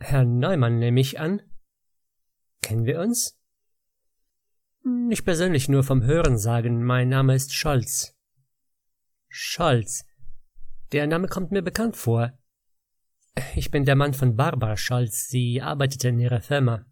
Herr Neumann nehme ich an. Kennen wir uns? Nicht persönlich, nur vom Hörensagen. Mein Name ist Scholz. Scholz. Der Name kommt mir bekannt vor. Ich bin der Mann von Barbara Scholz. Sie arbeitet in ihrer Firma.